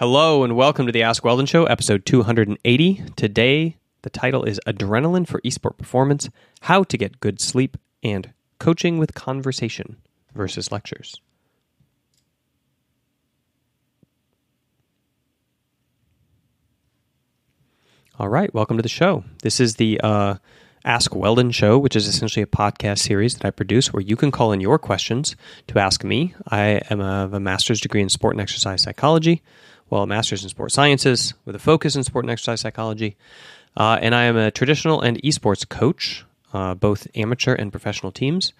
Hello and welcome to the Ask Weldon Show, episode 280. Today, the title is Adrenaline for Esport Performance How to Get Good Sleep and Coaching with Conversation versus Lectures. All right, welcome to the show. This is the uh, Ask Weldon Show, which is essentially a podcast series that I produce where you can call in your questions to ask me. I am a, have a master's degree in sport and exercise psychology, well, a master's in sport sciences with a focus in sport and exercise psychology. Uh, and I am a traditional and esports coach, uh, both amateur and professional teams.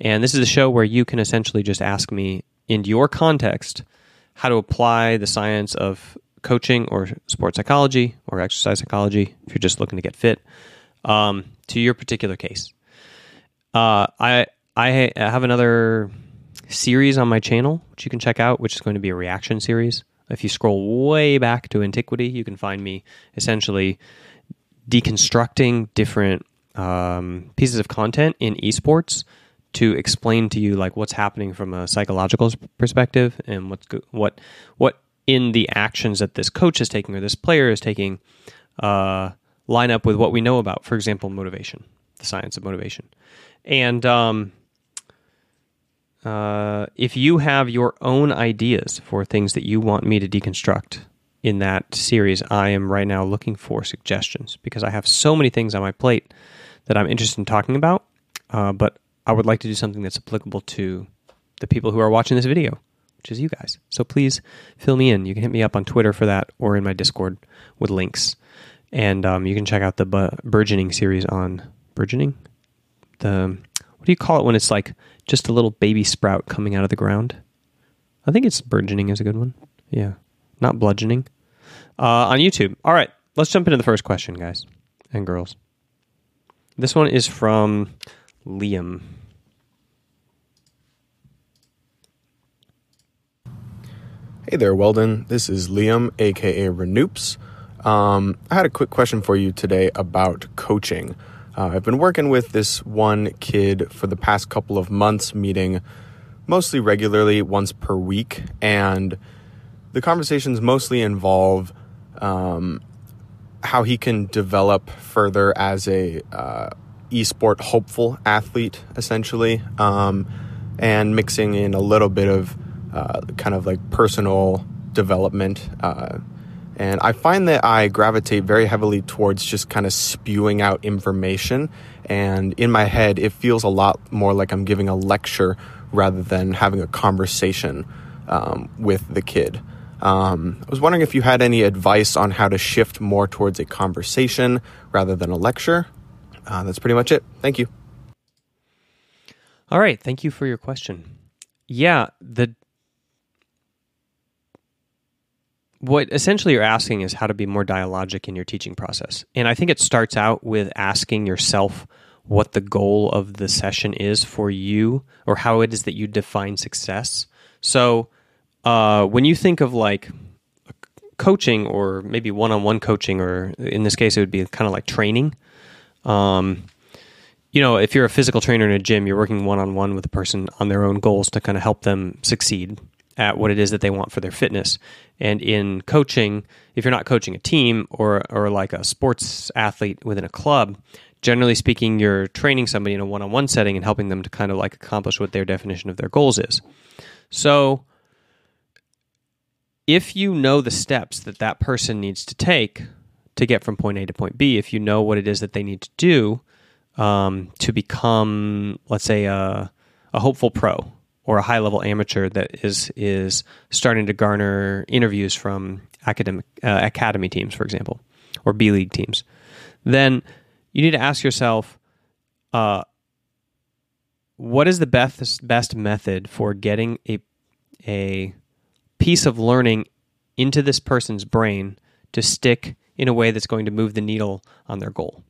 And this is a show where you can essentially just ask me in your context how to apply the science of coaching or sports psychology or exercise psychology if you're just looking to get fit um, to your particular case. Uh, I I have another series on my channel which you can check out, which is going to be a reaction series. If you scroll way back to antiquity, you can find me essentially deconstructing different um, pieces of content in esports to explain to you like what's happening from a psychological perspective and what's go- what what in the actions that this coach is taking or this player is taking uh, line up with what we know about, for example, motivation, the science of motivation. And um, uh, if you have your own ideas for things that you want me to deconstruct in that series, I am right now looking for suggestions because I have so many things on my plate that I'm interested in talking about. Uh, but I would like to do something that's applicable to the people who are watching this video, which is you guys. So please fill me in. You can hit me up on Twitter for that or in my Discord with links. And um, you can check out the bu- burgeoning series on burgeoning. The what do you call it when it's like just a little baby sprout coming out of the ground? I think it's burgeoning is a good one. Yeah, not bludgeoning. Uh, on YouTube. All right, let's jump into the first question, guys and girls. This one is from Liam. Hey there, Weldon. This is Liam, aka Renoops. Um, I had a quick question for you today about coaching. Uh, I've been working with this one kid for the past couple of months, meeting mostly regularly, once per week, and the conversations mostly involve um, how he can develop further as a uh, esport hopeful athlete, essentially, um, and mixing in a little bit of uh, kind of like personal development. Uh, and I find that I gravitate very heavily towards just kind of spewing out information. And in my head, it feels a lot more like I'm giving a lecture rather than having a conversation um, with the kid. Um, I was wondering if you had any advice on how to shift more towards a conversation rather than a lecture. Uh, that's pretty much it. Thank you. All right. Thank you for your question. Yeah, the what essentially you're asking is how to be more dialogic in your teaching process. And I think it starts out with asking yourself what the goal of the session is for you or how it is that you define success. So, uh, when you think of like coaching or maybe one on one coaching, or in this case, it would be kind of like training. Um, you know, if you're a physical trainer in a gym, you're working one on one with a person on their own goals to kind of help them succeed at what it is that they want for their fitness. And in coaching, if you're not coaching a team or or like a sports athlete within a club, generally speaking, you're training somebody in a one-on-one setting and helping them to kind of like accomplish what their definition of their goals is. So if you know the steps that that person needs to take to get from point A to point B, if you know what it is that they need to do um, to become, let's say, a, a hopeful pro, or a high level amateur that is is starting to garner interviews from academic uh, academy teams, for example, or B league teams, then you need to ask yourself, uh, what is the best best method for getting a a piece of learning into this person's brain to stick in a way that's going to move the needle on their goal.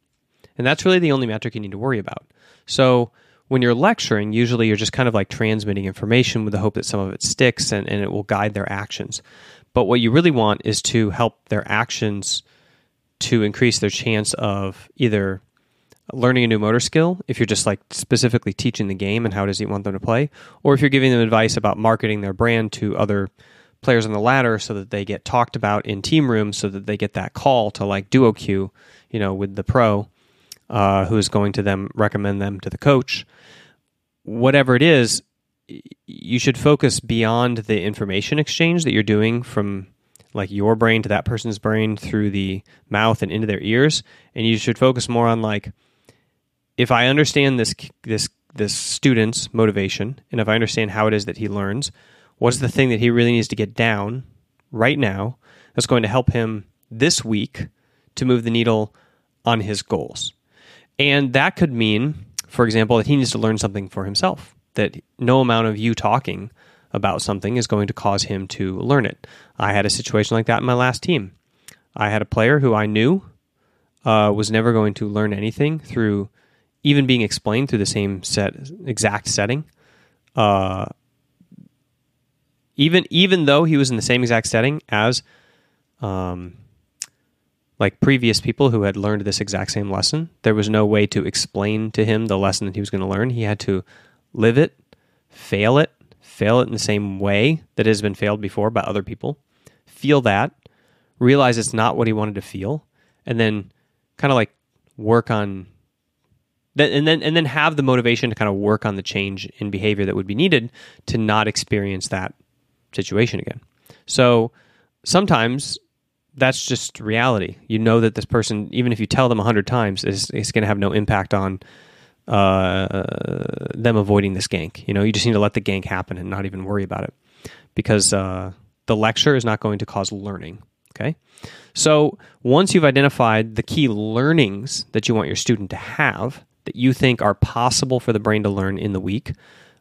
And that's really the only metric you need to worry about. So when you're lecturing, usually you're just kind of like transmitting information with the hope that some of it sticks and, and it will guide their actions. But what you really want is to help their actions to increase their chance of either learning a new motor skill, if you're just like specifically teaching the game and how does you want them to play, or if you're giving them advice about marketing their brand to other players on the ladder so that they get talked about in team rooms so that they get that call to like duo queue, you know, with the pro uh, who is going to them recommend them to the coach. Whatever it is, you should focus beyond the information exchange that you're doing from like your brain to that person's brain through the mouth and into their ears and you should focus more on like if i understand this this this student's motivation and if i understand how it is that he learns what's the thing that he really needs to get down right now that's going to help him this week to move the needle on his goals and that could mean for example that he needs to learn something for himself that no amount of you talking about something is going to cause him to learn it. I had a situation like that in my last team. I had a player who I knew uh, was never going to learn anything through even being explained through the same set exact setting. Uh, even even though he was in the same exact setting as um, like previous people who had learned this exact same lesson, there was no way to explain to him the lesson that he was going to learn. He had to live it, fail it, fail it in the same way that has been failed before by other people, feel that, realize it's not what he wanted to feel, and then kind of like work on and then and then have the motivation to kind of work on the change in behavior that would be needed to not experience that situation again. So sometimes that's just reality. You know that this person, even if you tell them a hundred times, is, is going to have no impact on uh, them avoiding this gank. You know, you just need to let the gank happen and not even worry about it because uh, the lecture is not going to cause learning. Okay. So once you've identified the key learnings that you want your student to have that you think are possible for the brain to learn in the week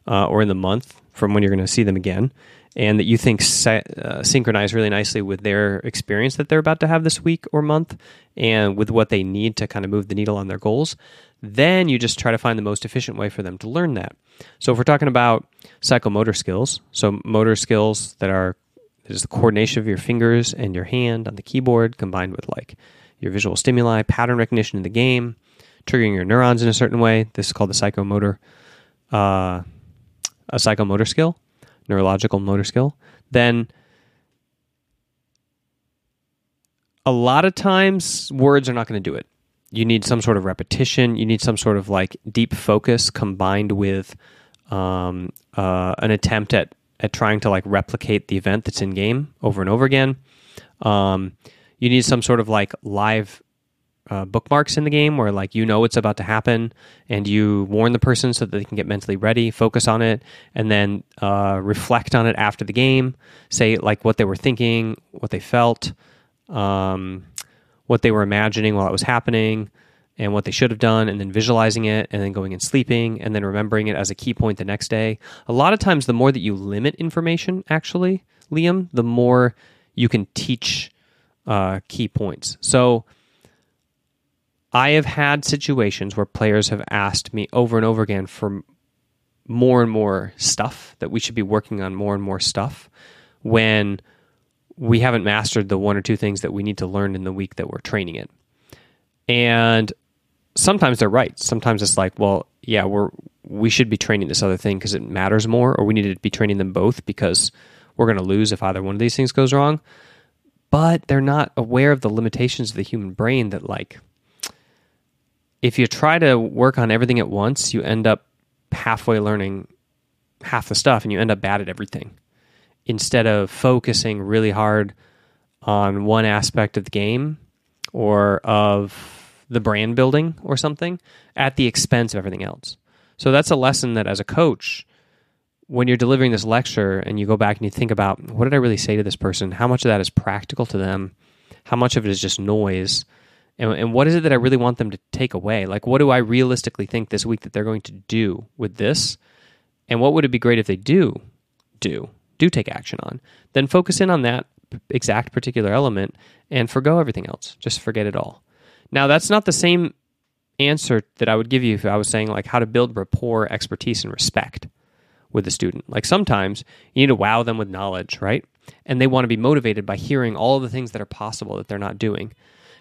uh, or in the month from when you're going to see them again, and that you think uh, synchronize really nicely with their experience that they're about to have this week or month and with what they need to kind of move the needle on their goals, then you just try to find the most efficient way for them to learn that. So if we're talking about psychomotor skills, so motor skills that are is the coordination of your fingers and your hand on the keyboard combined with like your visual stimuli, pattern recognition in the game, triggering your neurons in a certain way. This is called the psychomotor uh, a psychomotor skill, neurological motor skill. Then a lot of times words are not going to do it you need some sort of repetition. You need some sort of like deep focus combined with um, uh, an attempt at at trying to like replicate the event that's in game over and over again. Um, you need some sort of like live uh, bookmarks in the game where like you know it's about to happen and you warn the person so that they can get mentally ready, focus on it, and then uh, reflect on it after the game. Say like what they were thinking, what they felt. Um, what they were imagining while it was happening and what they should have done, and then visualizing it, and then going and sleeping, and then remembering it as a key point the next day. A lot of times, the more that you limit information, actually, Liam, the more you can teach uh, key points. So, I have had situations where players have asked me over and over again for more and more stuff that we should be working on more and more stuff when we haven't mastered the one or two things that we need to learn in the week that we're training it. And sometimes they're right. Sometimes it's like, well, yeah, we're we should be training this other thing because it matters more, or we need to be training them both because we're going to lose if either one of these things goes wrong. But they're not aware of the limitations of the human brain that like if you try to work on everything at once, you end up halfway learning half the stuff and you end up bad at everything instead of focusing really hard on one aspect of the game or of the brand building or something at the expense of everything else. So that's a lesson that as a coach, when you're delivering this lecture and you go back and you think about what did I really say to this person? How much of that is practical to them? How much of it is just noise? And, and what is it that I really want them to take away? Like, what do I realistically think this week that they're going to do with this? And what would it be great if they do do? do take action on, then focus in on that exact particular element and forego everything else. Just forget it all. Now, that's not the same answer that I would give you if I was saying like how to build rapport, expertise, and respect with the student. Like sometimes you need to wow them with knowledge, right? And they want to be motivated by hearing all the things that are possible that they're not doing.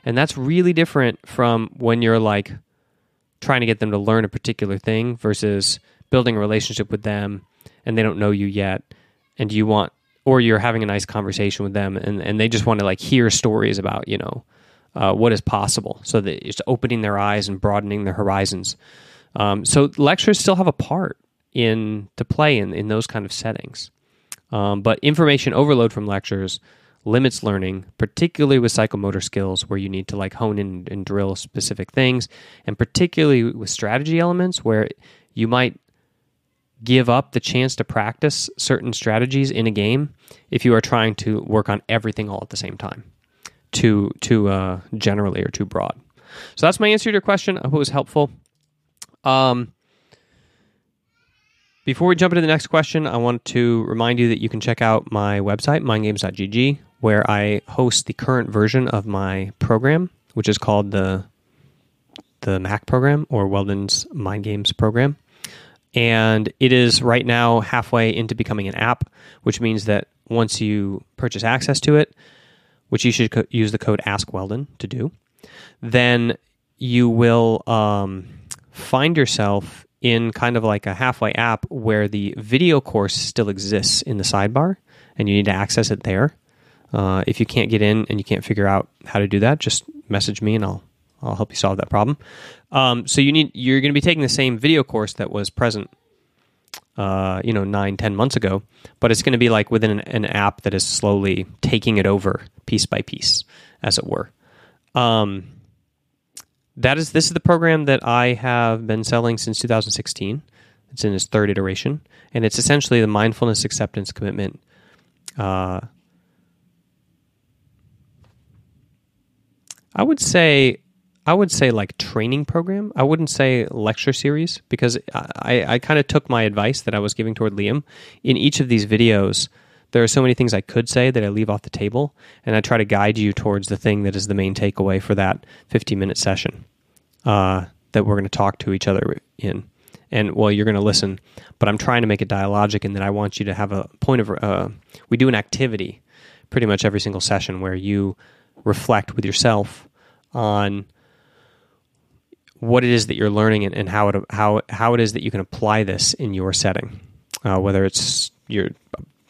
And that's really different from when you're like trying to get them to learn a particular thing versus building a relationship with them and they don't know you yet and you want or you're having a nice conversation with them and, and they just want to like hear stories about you know uh, what is possible. So that it's opening their eyes and broadening their horizons. Um, so lectures still have a part in to play in, in those kind of settings. Um, but information overload from lectures limits learning particularly with psychomotor skills where you need to like hone in and drill specific things and particularly with strategy elements where you might give up the chance to practice certain strategies in a game if you are trying to work on everything all at the same time too too uh, generally or too broad. So that's my answer to your question. I hope it was helpful. Um, before we jump into the next question i want to remind you that you can check out my website mindgames.gg where i host the current version of my program which is called the the MAC program or weldon's mind games program and it is right now halfway into becoming an app, which means that once you purchase access to it, which you should co- use the code Ask Weldon to do, then you will um, find yourself in kind of like a halfway app where the video course still exists in the sidebar, and you need to access it there. Uh, if you can't get in and you can't figure out how to do that, just message me and I'll I'll help you solve that problem. Um, so you need you're going to be taking the same video course that was present, uh, you know, nine ten months ago, but it's going to be like within an, an, app that is slowly taking it over piece by piece, as it were. Um, that is this is the program that I have been selling since 2016. It's in its third iteration, and it's essentially the mindfulness acceptance commitment. Uh, I would say I would say like training program. I wouldn't say lecture series because I, I kind of took my advice that I was giving toward Liam. In each of these videos, there are so many things I could say that I leave off the table, and I try to guide you towards the thing that is the main takeaway for that 50 minute session uh, that we're going to talk to each other in. And well, you're going to listen, but I'm trying to make it dialogic in that I want you to have a point of. Uh, we do an activity pretty much every single session where you reflect with yourself on what it is that you're learning and, and how it how how it is that you can apply this in your setting, uh, whether it's you're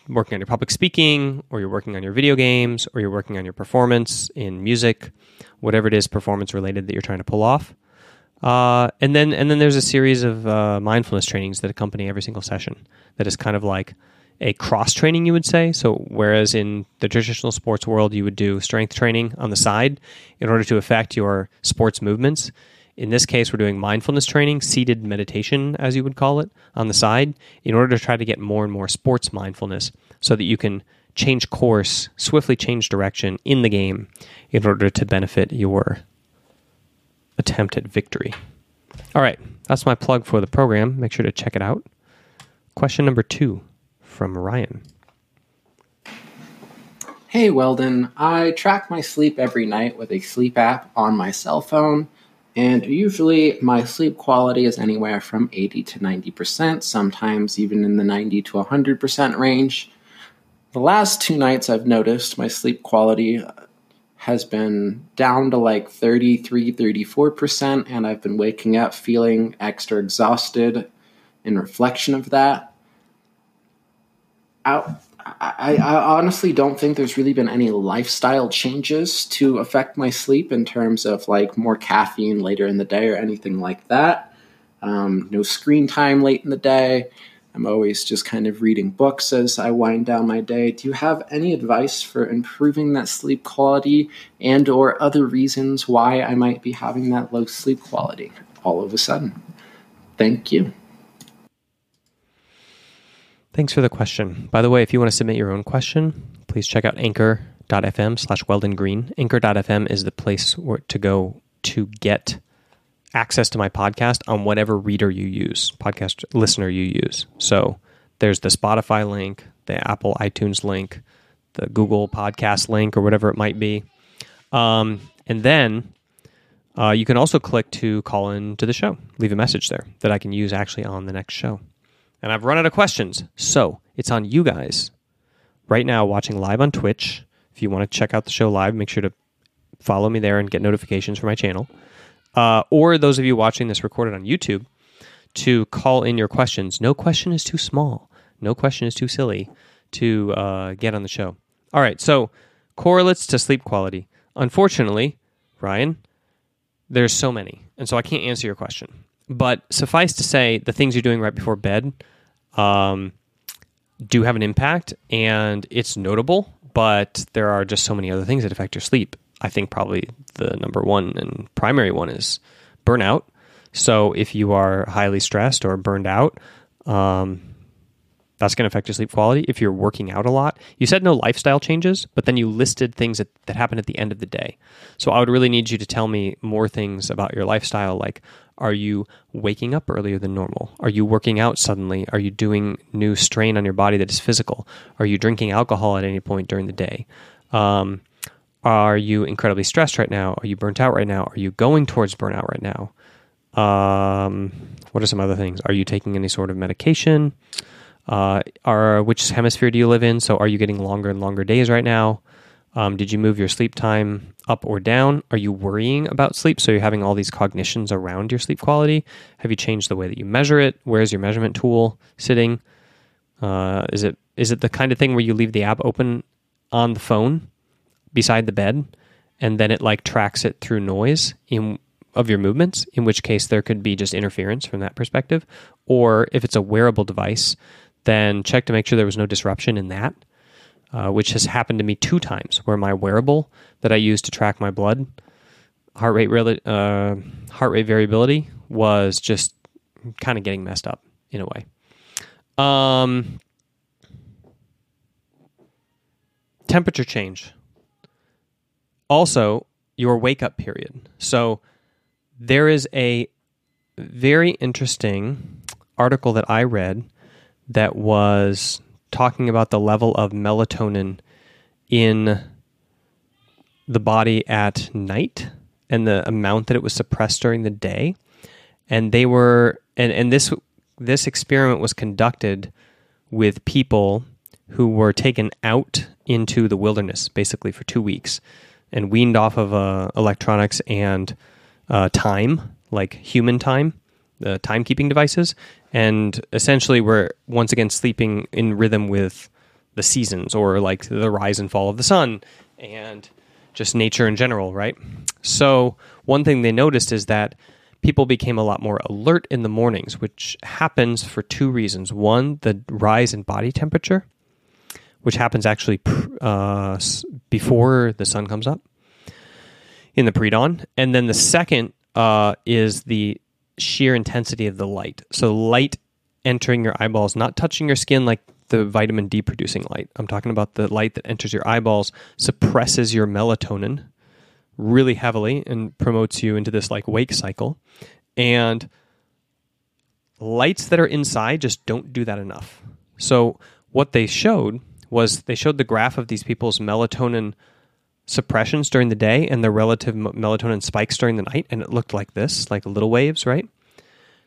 working on your public speaking, or you're working on your video games, or you're working on your performance in music, whatever it is performance related that you're trying to pull off. Uh, and then and then there's a series of uh, mindfulness trainings that accompany every single session. That is kind of like a cross training, you would say. So whereas in the traditional sports world, you would do strength training on the side in order to affect your sports movements in this case, we're doing mindfulness training, seated meditation, as you would call it, on the side, in order to try to get more and more sports mindfulness so that you can change course, swiftly change direction in the game in order to benefit your attempt at victory. All right, that's my plug for the program. Make sure to check it out. Question number two from Ryan. Hey, Weldon. I track my sleep every night with a sleep app on my cell phone. And usually my sleep quality is anywhere from 80 to 90%, sometimes even in the 90 to 100% range. The last two nights I've noticed my sleep quality uh, has been down to like 33, 34%, and I've been waking up feeling extra exhausted in reflection of that. I, I, honestly don't think there's really been any lifestyle changes to affect my sleep in terms of like more caffeine later in the day or anything like that. Um, no screen time late in the day. I'm always just kind of reading books as I wind down my day. Do you have any advice for improving that sleep quality and or other reasons why I might be having that low sleep quality all of a sudden? Thank you. Thanks for the question. By the way, if you want to submit your own question, please check out anchor.fm slash Weldon Green. Anchor.fm is the place to go to get access to my podcast on whatever reader you use, podcast listener you use. So there's the Spotify link, the Apple iTunes link, the Google podcast link, or whatever it might be. Um, and then uh, you can also click to call in to the show, leave a message there that I can use actually on the next show. And I've run out of questions. So it's on you guys right now watching live on Twitch. If you want to check out the show live, make sure to follow me there and get notifications for my channel. Uh, or those of you watching this recorded on YouTube to call in your questions. No question is too small. No question is too silly to uh, get on the show. All right, so correlates to sleep quality. Unfortunately, Ryan, there's so many, and so I can't answer your question. But suffice to say, the things you're doing right before bed um, do have an impact, and it's notable. But there are just so many other things that affect your sleep. I think probably the number one and primary one is burnout. So if you are highly stressed or burned out, um, that's going to affect your sleep quality. If you're working out a lot, you said no lifestyle changes, but then you listed things that, that happen at the end of the day. So I would really need you to tell me more things about your lifestyle. Like, are you waking up earlier than normal? Are you working out suddenly? Are you doing new strain on your body that is physical? Are you drinking alcohol at any point during the day? Um, are you incredibly stressed right now? Are you burnt out right now? Are you going towards burnout right now? Um, what are some other things? Are you taking any sort of medication? Uh, are which hemisphere do you live in? So, are you getting longer and longer days right now? Um, did you move your sleep time up or down? Are you worrying about sleep? So, you're having all these cognitions around your sleep quality. Have you changed the way that you measure it? Where's your measurement tool sitting? Uh, is it is it the kind of thing where you leave the app open on the phone beside the bed, and then it like tracks it through noise in of your movements, in which case there could be just interference from that perspective. Or if it's a wearable device, then check to make sure there was no disruption in that, uh, which has happened to me two times where my wearable that I use to track my blood heart rate uh, heart rate variability was just kind of getting messed up in a way. Um, temperature change. Also, your wake up period. So there is a very interesting article that I read that was talking about the level of melatonin in the body at night and the amount that it was suppressed during the day. And they were and, and this this experiment was conducted with people who were taken out into the wilderness basically for two weeks and weaned off of uh, electronics and uh, time, like human time, the timekeeping devices, and essentially we're once again sleeping in rhythm with the seasons or like the rise and fall of the sun and just nature in general, right? So, one thing they noticed is that people became a lot more alert in the mornings, which happens for two reasons. One, the rise in body temperature, which happens actually uh, before the sun comes up in the pre dawn. And then the second uh, is the sheer intensity of the light. So, light entering your eyeballs, not touching your skin like the vitamin D producing light. I'm talking about the light that enters your eyeballs, suppresses your melatonin really heavily and promotes you into this like wake cycle. And lights that are inside just don't do that enough. So, what they showed was they showed the graph of these people's melatonin suppressions during the day and the relative melatonin spikes during the night, and it looked like this, like little waves, right?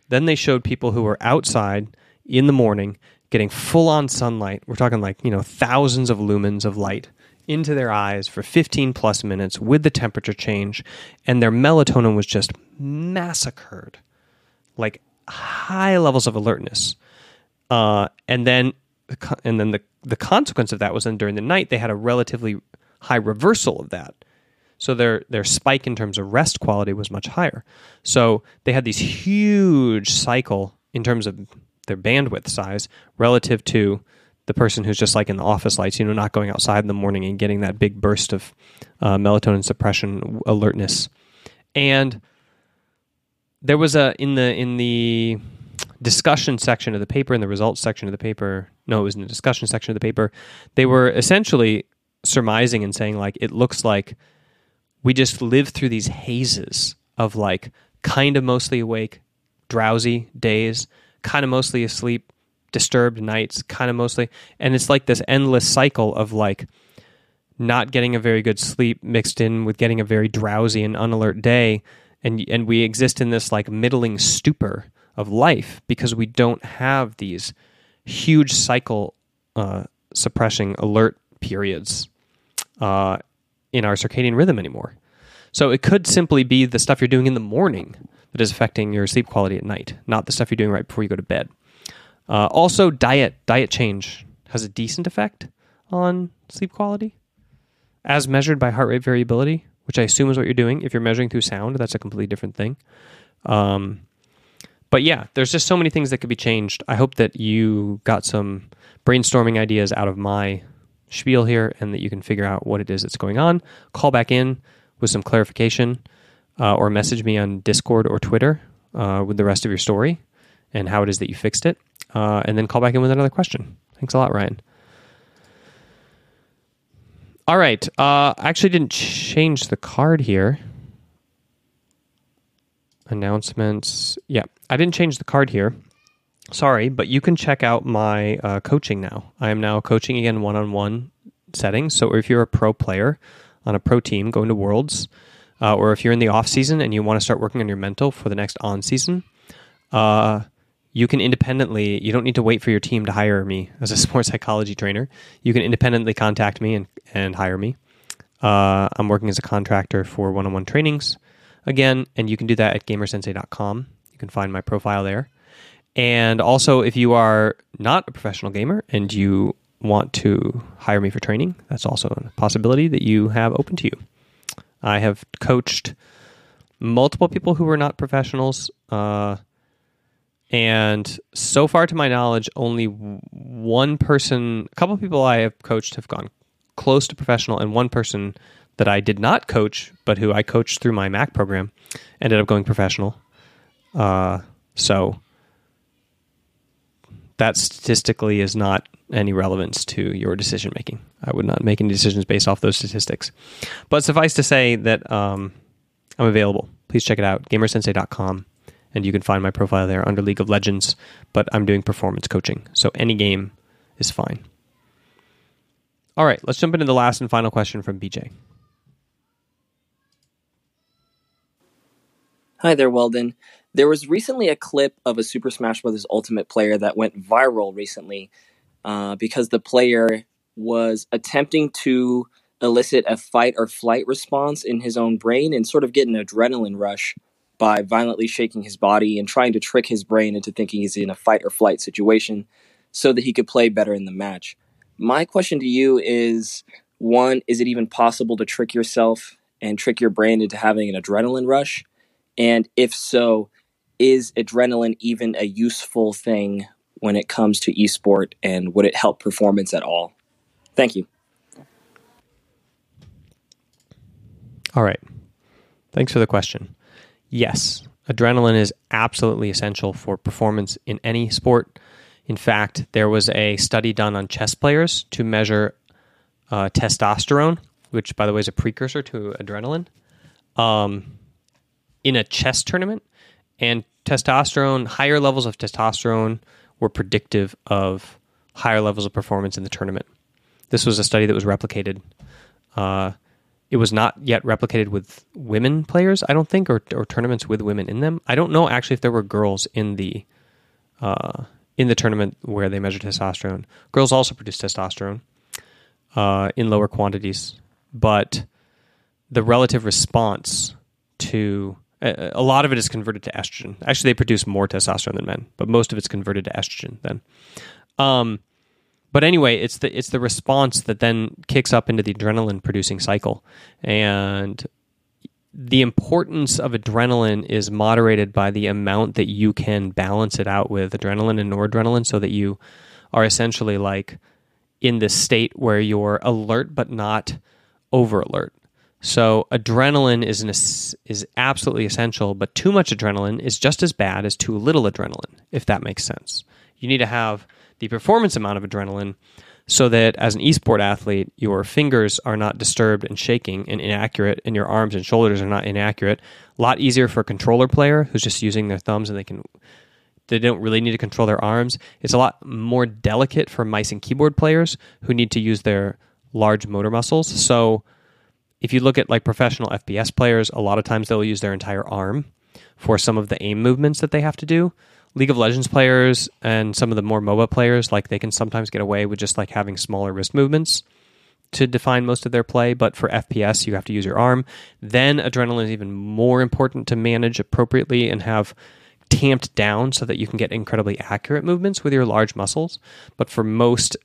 Then they showed people who were outside in the morning getting full on sunlight. We're talking like, you know, thousands of lumens of light into their eyes for 15 plus minutes with the temperature change, and their melatonin was just massacred. Like high levels of alertness. Uh, and then and then the the consequence of that was then during the night they had a relatively high reversal of that. So their their spike in terms of rest quality was much higher. So they had these huge cycle in terms of their bandwidth size relative to the person who's just like in the office lights, you know, not going outside in the morning and getting that big burst of uh, melatonin suppression alertness. And there was a in the in the discussion section of the paper in the results section of the paper. No, it was in the discussion section of the paper. They were essentially surmising and saying like it looks like we just live through these hazes of like kind of mostly awake, drowsy days, kind of mostly asleep, disturbed nights, kind of mostly, and it's like this endless cycle of like not getting a very good sleep mixed in with getting a very drowsy and unalert day and and we exist in this like middling stupor of life because we don't have these huge cycle uh, suppressing alert periods uh, in our circadian rhythm anymore. So it could simply be the stuff you're doing in the morning that is affecting your sleep quality at night, not the stuff you're doing right before you go to bed. Uh, also, diet diet change has a decent effect on sleep quality, as measured by heart rate variability, which I assume is what you're doing. If you're measuring through sound, that's a completely different thing. Um, but yeah, there's just so many things that could be changed. I hope that you got some brainstorming ideas out of my spiel here and that you can figure out what it is that's going on. Call back in with some clarification uh, or message me on Discord or Twitter uh, with the rest of your story and how it is that you fixed it. Uh, and then call back in with another question. Thanks a lot, Ryan. All right. Uh, I actually didn't change the card here. Announcements. Yeah, I didn't change the card here. Sorry, but you can check out my uh, coaching now. I am now coaching again one on one settings. So if you're a pro player on a pro team going to Worlds, uh, or if you're in the off season and you want to start working on your mental for the next on season, uh, you can independently. You don't need to wait for your team to hire me as a sports psychology trainer. You can independently contact me and and hire me. Uh, I'm working as a contractor for one on one trainings again, and you can do that at gamersensei.com. You can find my profile there. And also, if you are not a professional gamer and you want to hire me for training, that's also a possibility that you have open to you. I have coached multiple people who were not professionals. Uh, and so far, to my knowledge, only one person, a couple of people I have coached have gone close to professional, and one person that I did not coach, but who I coached through my MAC program, ended up going professional. Uh, so that statistically is not any relevance to your decision making. I would not make any decisions based off those statistics. But suffice to say that um, I'm available. Please check it out, gamersensei.com, and you can find my profile there under League of Legends. But I'm doing performance coaching, so any game is fine. All right, let's jump into the last and final question from BJ. Hi there, Weldon. There was recently a clip of a Super Smash Bros. Ultimate player that went viral recently uh, because the player was attempting to elicit a fight or flight response in his own brain and sort of get an adrenaline rush by violently shaking his body and trying to trick his brain into thinking he's in a fight or flight situation so that he could play better in the match. My question to you is one, is it even possible to trick yourself and trick your brain into having an adrenaline rush? And if so, is adrenaline even a useful thing when it comes to esport and would it help performance at all? Thank you. All right. Thanks for the question. Yes, adrenaline is absolutely essential for performance in any sport. In fact, there was a study done on chess players to measure uh, testosterone, which, by the way, is a precursor to adrenaline, um, in a chess tournament. And testosterone, higher levels of testosterone were predictive of higher levels of performance in the tournament. This was a study that was replicated. Uh, it was not yet replicated with women players, I don't think, or, or tournaments with women in them. I don't know actually if there were girls in the uh, in the tournament where they measured testosterone. Girls also produce testosterone uh, in lower quantities, but the relative response to a lot of it is converted to estrogen. Actually, they produce more testosterone than men, but most of it's converted to estrogen then. Um, but anyway, it's the it's the response that then kicks up into the adrenaline producing cycle, and the importance of adrenaline is moderated by the amount that you can balance it out with adrenaline and noradrenaline, so that you are essentially like in this state where you're alert but not over alert. So adrenaline is an, is absolutely essential, but too much adrenaline is just as bad as too little adrenaline, if that makes sense. You need to have the performance amount of adrenaline so that as an esport athlete, your fingers are not disturbed and shaking and inaccurate, and your arms and shoulders are not inaccurate. A lot easier for a controller player who's just using their thumbs and they can they don't really need to control their arms. It's a lot more delicate for mice and keyboard players who need to use their large motor muscles. So if you look at like professional FPS players, a lot of times they'll use their entire arm for some of the aim movements that they have to do. League of Legends players and some of the more MOBA players, like they can sometimes get away with just like having smaller wrist movements to define most of their play. But for FPS, you have to use your arm. Then adrenaline is even more important to manage appropriately and have tamped down so that you can get incredibly accurate movements with your large muscles. But for most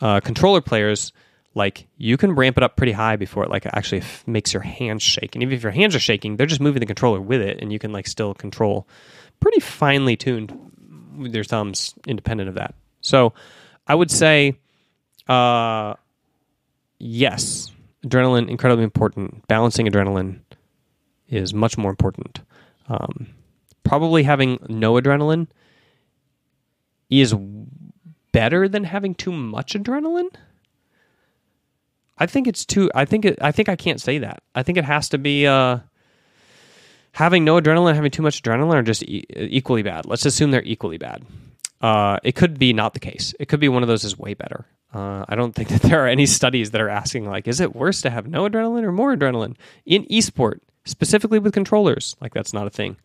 uh, controller players, like you can ramp it up pretty high before it like actually f- makes your hands shake. And even if your hands are shaking, they're just moving the controller with it, and you can like still control pretty finely tuned with your thumbs, independent of that. So I would say, uh, yes, adrenaline incredibly important. Balancing adrenaline is much more important. Um, probably having no adrenaline is better than having too much adrenaline. I think it's too. I think it, I think I can't say that. I think it has to be uh, having no adrenaline, having too much adrenaline, are just e- equally bad. Let's assume they're equally bad. Uh, it could be not the case. It could be one of those is way better. Uh, I don't think that there are any studies that are asking like, is it worse to have no adrenaline or more adrenaline in esport, specifically with controllers? Like that's not a thing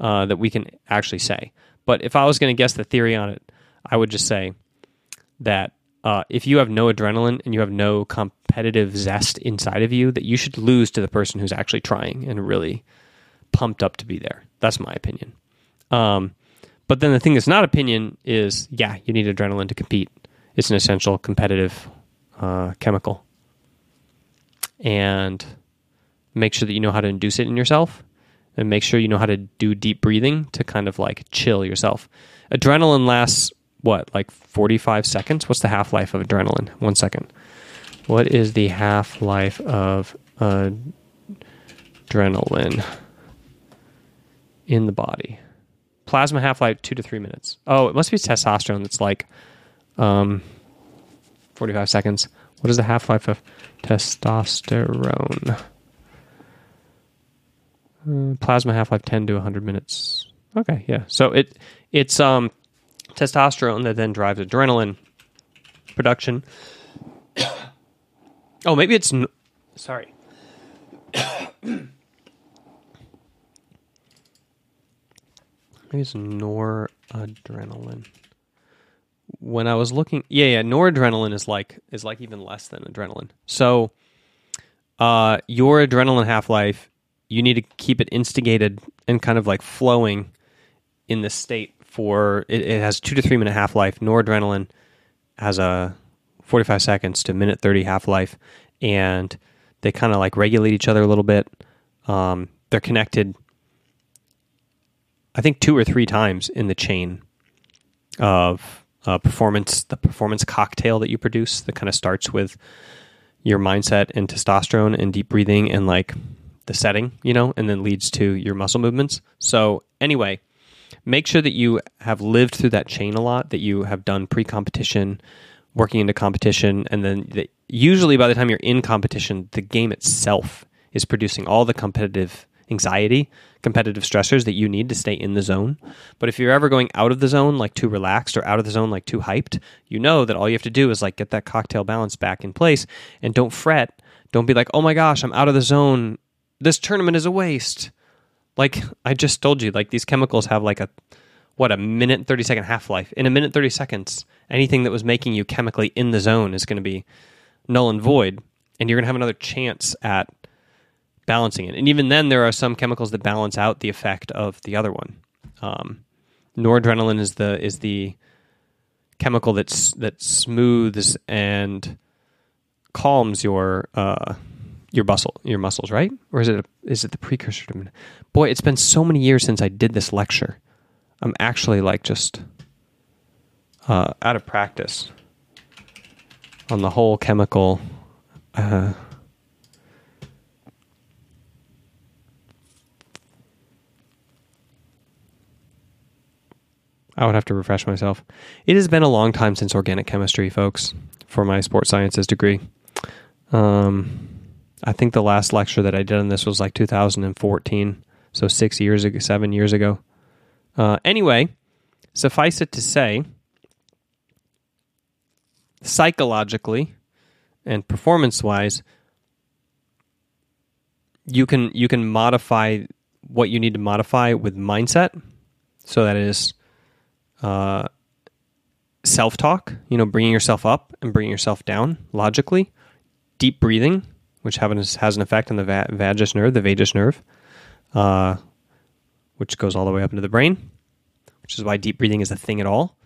uh, that we can actually say. But if I was going to guess the theory on it, I would just say that uh, if you have no adrenaline and you have no competitive zest inside of you, that you should lose to the person who's actually trying and really pumped up to be there. That's my opinion. Um, but then the thing that's not opinion is, yeah, you need adrenaline to compete. It's an essential competitive uh, chemical, and make sure that you know how to induce it in yourself, and make sure you know how to do deep breathing to kind of like chill yourself. Adrenaline lasts what, like 45 seconds? What's the half life of adrenaline? One second. What is the half life of uh, adrenaline in the body? Plasma half life two to three minutes. Oh, it must be testosterone that's like um, 45 seconds. What is the half life of testosterone? Uh, plasma half life 10 to 100 minutes. Okay, yeah. So it it's um testosterone that then drives adrenaline production. oh, maybe it's n- sorry. maybe it's noradrenaline. When I was looking, yeah, yeah, noradrenaline is like is like even less than adrenaline. So, uh, your adrenaline half life, you need to keep it instigated and kind of like flowing in this state for it, it has two to three minute half life. Noradrenaline has a 45 seconds to minute 30 half life, and they kind of like regulate each other a little bit. Um, they're connected, I think, two or three times in the chain of uh, performance, the performance cocktail that you produce that kind of starts with your mindset and testosterone and deep breathing and like the setting, you know, and then leads to your muscle movements. So, anyway, make sure that you have lived through that chain a lot, that you have done pre competition, working into competition, and then the, usually by the time you're in competition, the game itself is producing all the competitive anxiety, competitive stressors that you need to stay in the zone. But if you're ever going out of the zone, like too relaxed, or out of the zone, like too hyped, you know that all you have to do is like get that cocktail balance back in place and don't fret. Don't be like, oh my gosh, I'm out of the zone. This tournament is a waste. Like I just told you, like these chemicals have like a what a minute 30 second half life. In a minute 30 seconds, anything that was making you chemically in the zone is going to be null and void, and you're going to have another chance at balancing it. And even then, there are some chemicals that balance out the effect of the other one. Um, noradrenaline is the is the chemical that's that smooths and calms your uh, your muscle your muscles, right? Or is it a, is it the precursor to? Boy, it's been so many years since I did this lecture. I'm actually like just uh, out of practice on the whole chemical. Uh, I would have to refresh myself. It has been a long time since organic chemistry, folks, for my sports sciences degree. Um, I think the last lecture that I did on this was like 2014, so six years ago, seven years ago. Uh, anyway, suffice it to say, psychologically and performance-wise, you can you can modify what you need to modify with mindset. So that is uh, self-talk. You know, bringing yourself up and bringing yourself down logically. Deep breathing, which has an effect on the vagus nerve, the vagus nerve, uh, which goes all the way up into the brain, which is why deep breathing is a thing at all.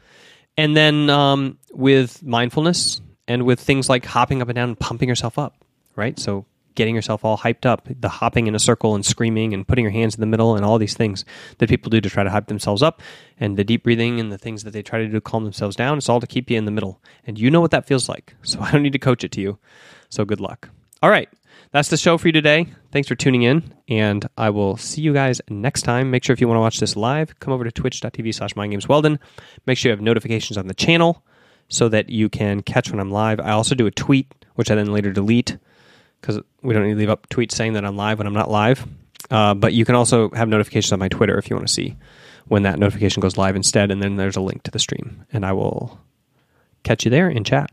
And then um, with mindfulness and with things like hopping up and down and pumping yourself up, right? So getting yourself all hyped up, the hopping in a circle and screaming and putting your hands in the middle and all these things that people do to try to hype themselves up and the deep breathing and the things that they try to do to calm themselves down, it's all to keep you in the middle. And you know what that feels like. So I don't need to coach it to you. So good luck. All right. That's the show for you today. Thanks for tuning in, and I will see you guys next time. Make sure if you want to watch this live, come over to twitch.tv slash mindgamesweldon. Make sure you have notifications on the channel so that you can catch when I'm live. I also do a tweet, which I then later delete because we don't need to leave up tweets saying that I'm live when I'm not live. Uh, but you can also have notifications on my Twitter if you want to see when that notification goes live instead. And then there's a link to the stream, and I will catch you there in chat.